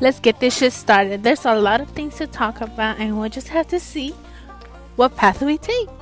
let's get this shit started. There's a lot of things to talk about, and we'll just have to see what path we take.